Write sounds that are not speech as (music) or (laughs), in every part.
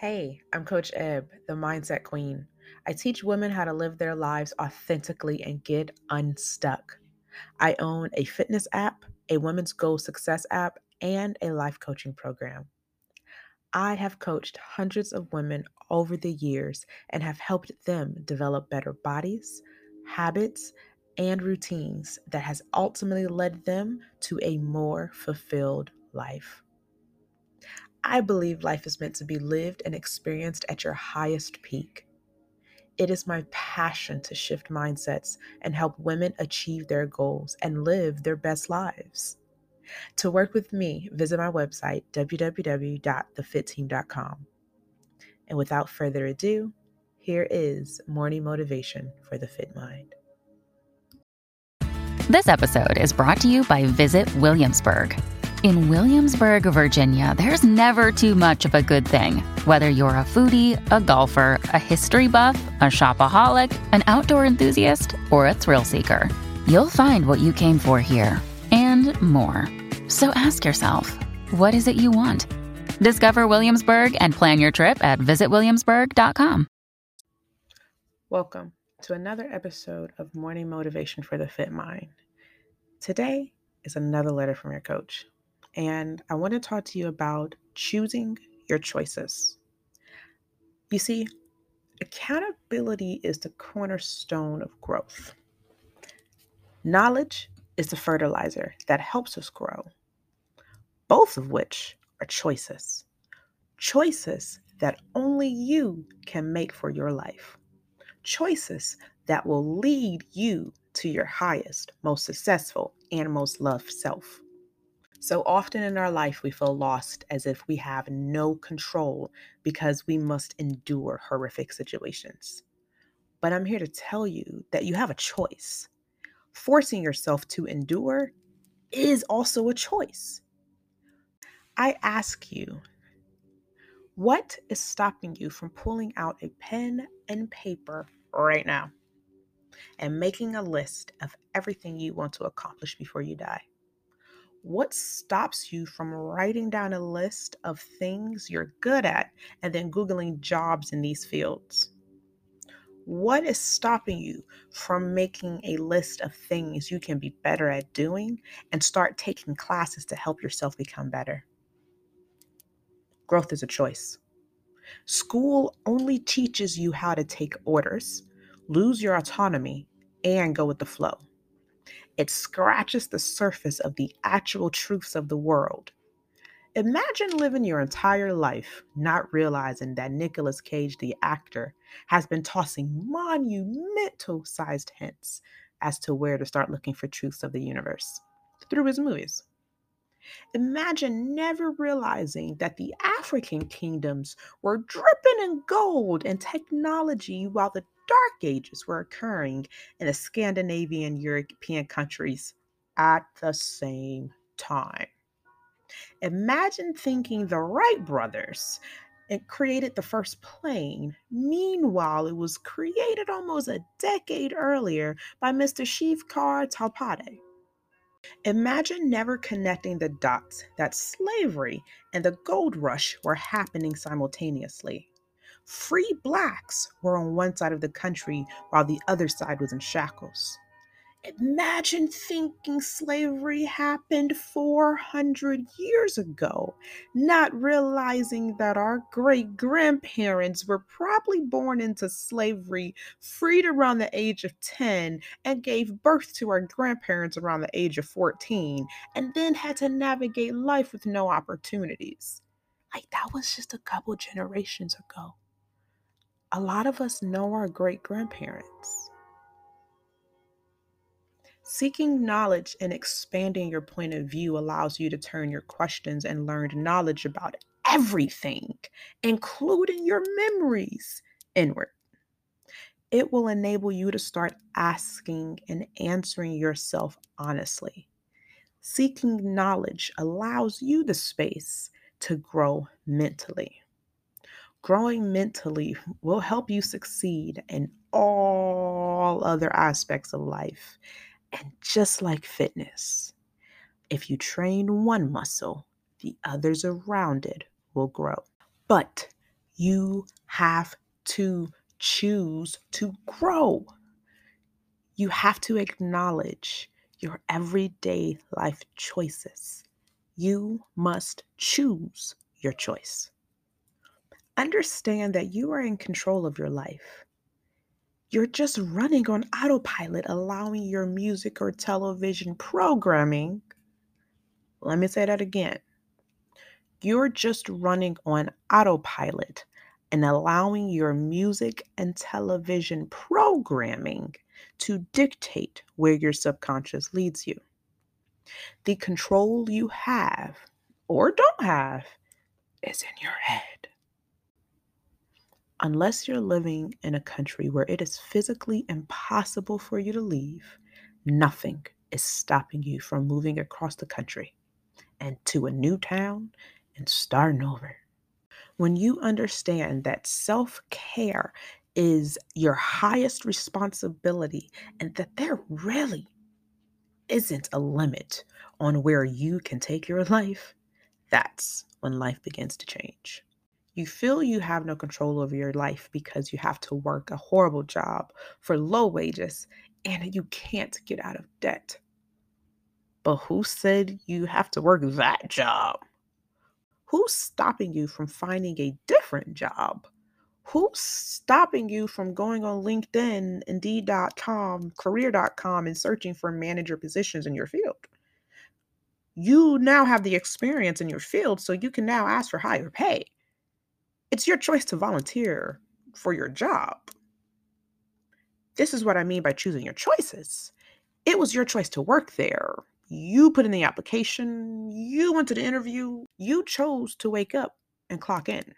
Hey, I'm Coach Ebb, the Mindset Queen. I teach women how to live their lives authentically and get unstuck. I own a fitness app, a women's goal success app, and a life coaching program. I have coached hundreds of women over the years and have helped them develop better bodies, habits, and routines that has ultimately led them to a more fulfilled life. I believe life is meant to be lived and experienced at your highest peak. It is my passion to shift mindsets and help women achieve their goals and live their best lives. To work with me, visit my website, www.thefitteam.com. And without further ado, here is morning motivation for the fit mind. This episode is brought to you by Visit Williamsburg. In Williamsburg, Virginia, there's never too much of a good thing. Whether you're a foodie, a golfer, a history buff, a shopaholic, an outdoor enthusiast, or a thrill seeker, you'll find what you came for here and more. So ask yourself, what is it you want? Discover Williamsburg and plan your trip at visitwilliamsburg.com. Welcome to another episode of Morning Motivation for the Fit Mind. Today is another letter from your coach and I want to talk to you about choosing your choices. You see, accountability is the cornerstone of growth. Knowledge is the fertilizer that helps us grow, both of which are choices. Choices that only you can make for your life. Choices that will lead you to your highest, most successful, and most loved self. So often in our life, we feel lost as if we have no control because we must endure horrific situations. But I'm here to tell you that you have a choice. Forcing yourself to endure is also a choice. I ask you, what is stopping you from pulling out a pen and paper right now and making a list of everything you want to accomplish before you die? What stops you from writing down a list of things you're good at and then Googling jobs in these fields? What is stopping you from making a list of things you can be better at doing and start taking classes to help yourself become better? Growth is a choice. School only teaches you how to take orders, lose your autonomy, and go with the flow. It scratches the surface of the actual truths of the world. Imagine living your entire life not realizing that Nicolas Cage, the actor, has been tossing monumental sized hints as to where to start looking for truths of the universe through his movies. Imagine never realizing that the African kingdoms were dripping in gold and technology while the dark ages were occurring in the Scandinavian European countries at the same time. Imagine thinking the Wright brothers it created the first plane. Meanwhile, it was created almost a decade earlier by Mr. Shivkar Talpade. Imagine never connecting the dots that slavery and the gold rush were happening simultaneously. Free blacks were on one side of the country while the other side was in shackles. Imagine thinking slavery happened 400 years ago, not realizing that our great grandparents were probably born into slavery, freed around the age of 10, and gave birth to our grandparents around the age of 14, and then had to navigate life with no opportunities. Like that was just a couple generations ago a lot of us know our great grandparents. Seeking knowledge and expanding your point of view allows you to turn your questions and learned knowledge about everything, including your memories, inward. It will enable you to start asking and answering yourself honestly. Seeking knowledge allows you the space to grow mentally. Growing mentally will help you succeed in all other aspects of life. And just like fitness, if you train one muscle, the others around it will grow. But You have to choose to grow. You have to acknowledge your everyday life choices. You must choose your choice. Understand that you are in control of your life. You're just running on autopilot, allowing your music or television programming. Let me say that again. You're just running on autopilot and allowing your music and television programming to dictate where your subconscious leads you. The control you have or don't have is in your head. Unless you're living in a country where it is physically impossible for you to leave, nothing is stopping you from moving across the country and to a new town and starting over. When you understand that self care is your highest responsibility and that there really isn't a limit on where you can take your (laughs) life, that's when life begins to change. You feel you have no control over your life because you have to work a horrible job for low wages and you can't get out of debt. But who said you have to work that job? Who's stopping you from finding a different job? Who's stopping you from going on LinkedIn, Indeed.com, Career.com, and searching for manager positions in your field? You now have the experience in your field, so you can now ask for higher pay. It's your choice to volunteer for your job. This is what I mean by choosing your choices. It was your choice to work there. You put in the application, you went to the interview, you chose to wake up and clock in.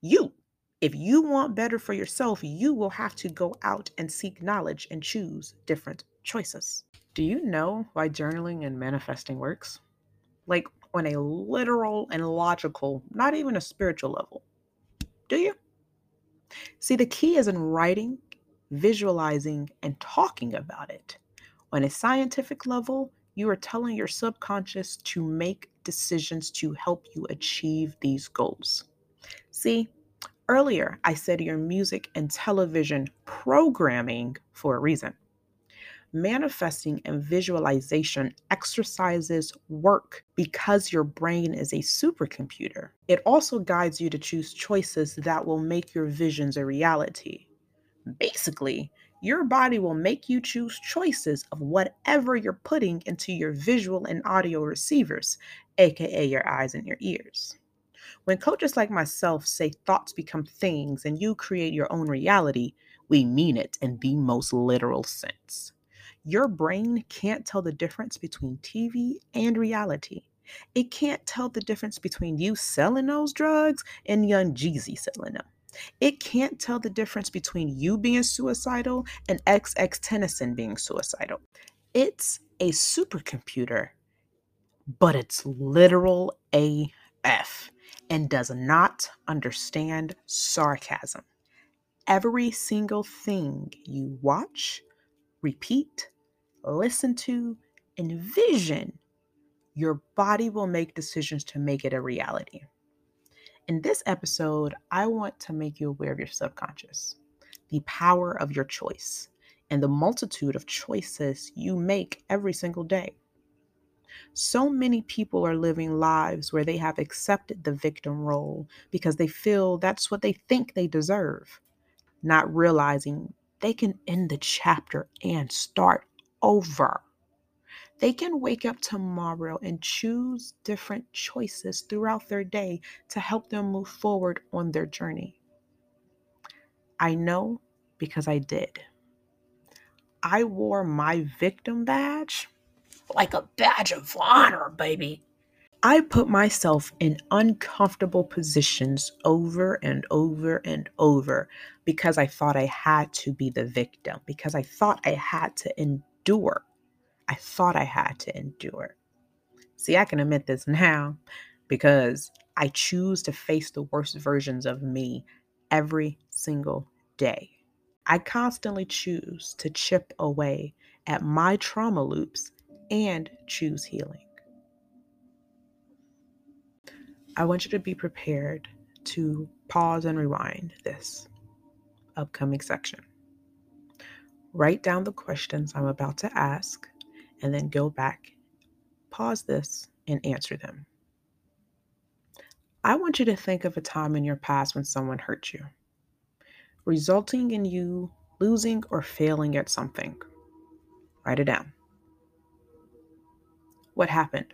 You. If you want better for yourself, you will have to go out and seek knowledge and choose different choices. Do you know why journaling and manifesting works? Like on a literal and logical, not even a spiritual level. Do you? See, the key is in writing, visualizing, and talking about it. On a scientific level, you are telling your subconscious to make decisions to help you achieve these goals. See, earlier I said your music and television programming for a reason. Manifesting and visualization exercises work because your brain is a supercomputer. It also guides you to choose choices that will make your visions a reality. Basically, your body will make you choose choices of whatever you're putting into your visual and audio receivers, aka your eyes and your ears. When coaches like myself say thoughts become things and you create your own reality, we mean it in the most literal sense. Your brain can't tell the difference between TV and reality. It can't tell the difference between you selling those drugs and young Jeezy selling them. It can't tell the difference between you being suicidal and XXXTentacion being suicidal. It's a supercomputer, but it's literal AF and does not understand sarcasm. Every single thing you watch, repeat, listen to, envision, your body will make decisions to make it a reality. In this episode, I want to make you aware of your subconscious, the power of your choice, and the multitude of choices you make every single day. So many people are living lives where they have accepted the victim role because they feel that's what they think they deserve, not realizing they can end the chapter and start over they can wake up tomorrow and choose different choices throughout their day to help them move forward on their journey. I know because I did. I wore my victim badge like a badge of honor, baby. I put myself in uncomfortable positions over and over and over because I thought I had to be the victim, because I thought I had to endure I thought I had to endure. See, I can admit this now because I choose to face the worst versions of me every single day. I constantly choose to chip away at my trauma loops and choose healing. I want you to be prepared to pause and rewind this upcoming section. Write down the questions I'm about to ask and then go back, pause this, and answer them. I want you to think of a time in your past when someone hurt you, resulting in you losing or failing at something. Write it down. What happened?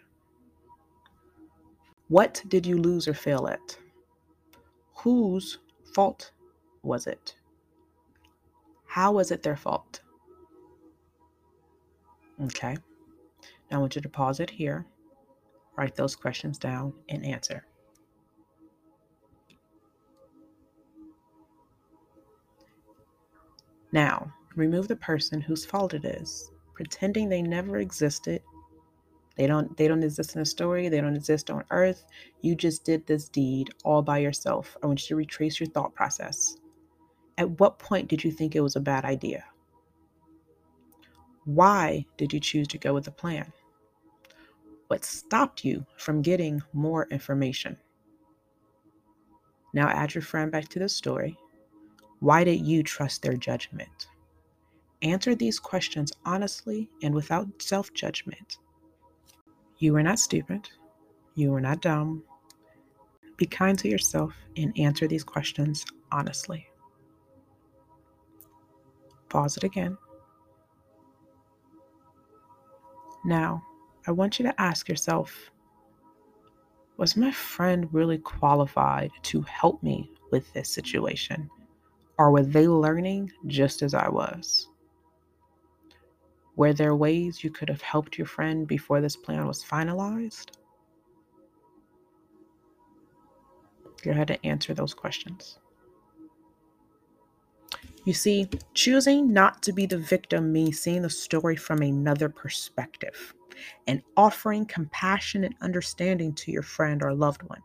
What did you lose or fail at? Whose fault was it? How was it their fault? Okay. Now I want you to pause it here, write those questions down, and answer. Now, remove the person whose fault it is, pretending they never existed. They don't they don't exist in a story, they don't exist on earth. You just did this deed all by yourself. I want you to retrace your thought process. At what point did you think it was a bad idea? Why did you choose to go with the plan? What stopped you from getting more information? Now add your friend back to the story why did you trust their judgment? Answer these questions honestly and without self judgment. You are not stupid. You are not dumb. Be kind to yourself and answer these questions honestly. Pause it again. Now, I want you to ask yourself Was my friend really qualified to help me with this situation? Or were they learning just as I was? Were there ways you could have helped your friend before this plan was finalized? Go ahead and answer those questions. You see, choosing not to be the victim means seeing the story from another perspective and offering compassion and understanding to your friend or loved one.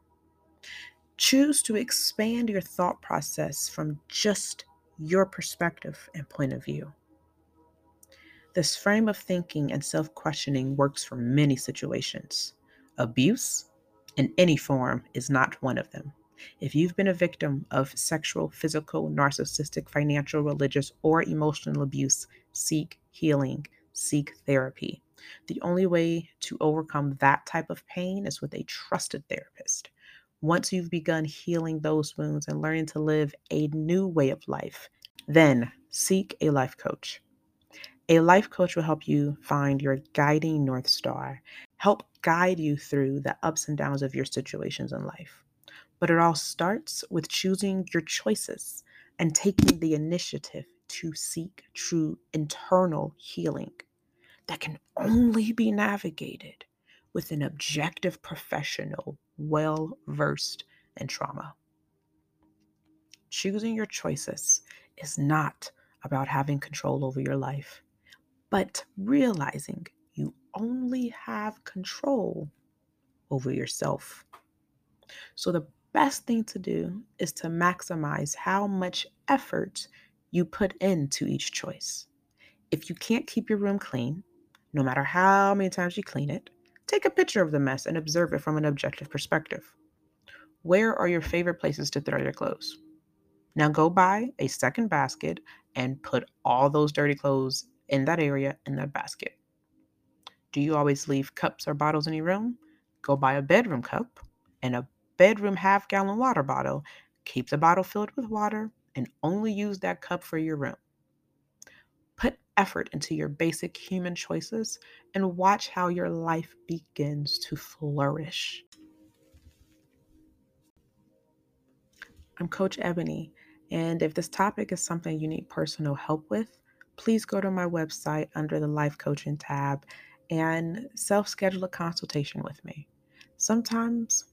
Choose to expand your thought process from just your perspective and point of view. This frame of thinking and self questioning works for many situations. Abuse, in any form, is not one of them. If you've been a victim of sexual, physical, narcissistic, financial, religious, or emotional abuse, seek healing, seek therapy. The only way to overcome that type of pain is with a trusted therapist. Once you've begun healing those wounds and learning to live a new way of life, then seek a life coach. A life coach will help you find your guiding North Star, help guide you through the ups and downs of your situations in life. But it all starts with choosing your choices and taking the initiative to seek true internal healing that can only be navigated with an objective professional well versed in trauma. Choosing your choices is not about having control over your life, but realizing you only have control over yourself. So, the best thing to do is to maximize how much effort you put into each choice. If you can't keep your room clean, no matter how many times you clean it, Take a picture of the mess and observe it from an objective perspective. Where are your favorite places to throw your clothes? Now go buy a second basket and put all those dirty clothes in that area in that basket. Do you always leave cups or bottles in your room? Go buy a bedroom cup and a bedroom half gallon water bottle. Keep the bottle filled with water and only use that cup for your room. Put effort into your basic human choices and watch how your life begins to flourish. I'm Coach Ebony, and if this topic is something you need personal help with, please go to my website under the Life Coaching tab and self schedule a consultation with me. Sometimes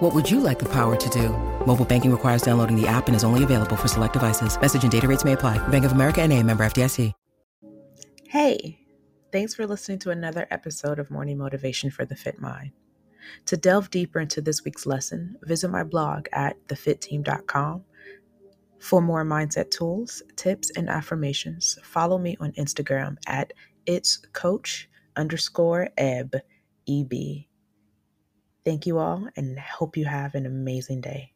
What would you like the power to do? Mobile banking requires downloading the app and is only available for select devices. Message and data rates may apply. Bank of America and a member FDIC. Hey, thanks for listening to another episode of Morning Motivation for the Fit Mind. To delve deeper into this week's lesson, visit my blog at thefitteam.com. For more mindset tools, tips, and affirmations, follow me on Instagram at it's coach underscore eb eb. Thank you all and hope you have an amazing day.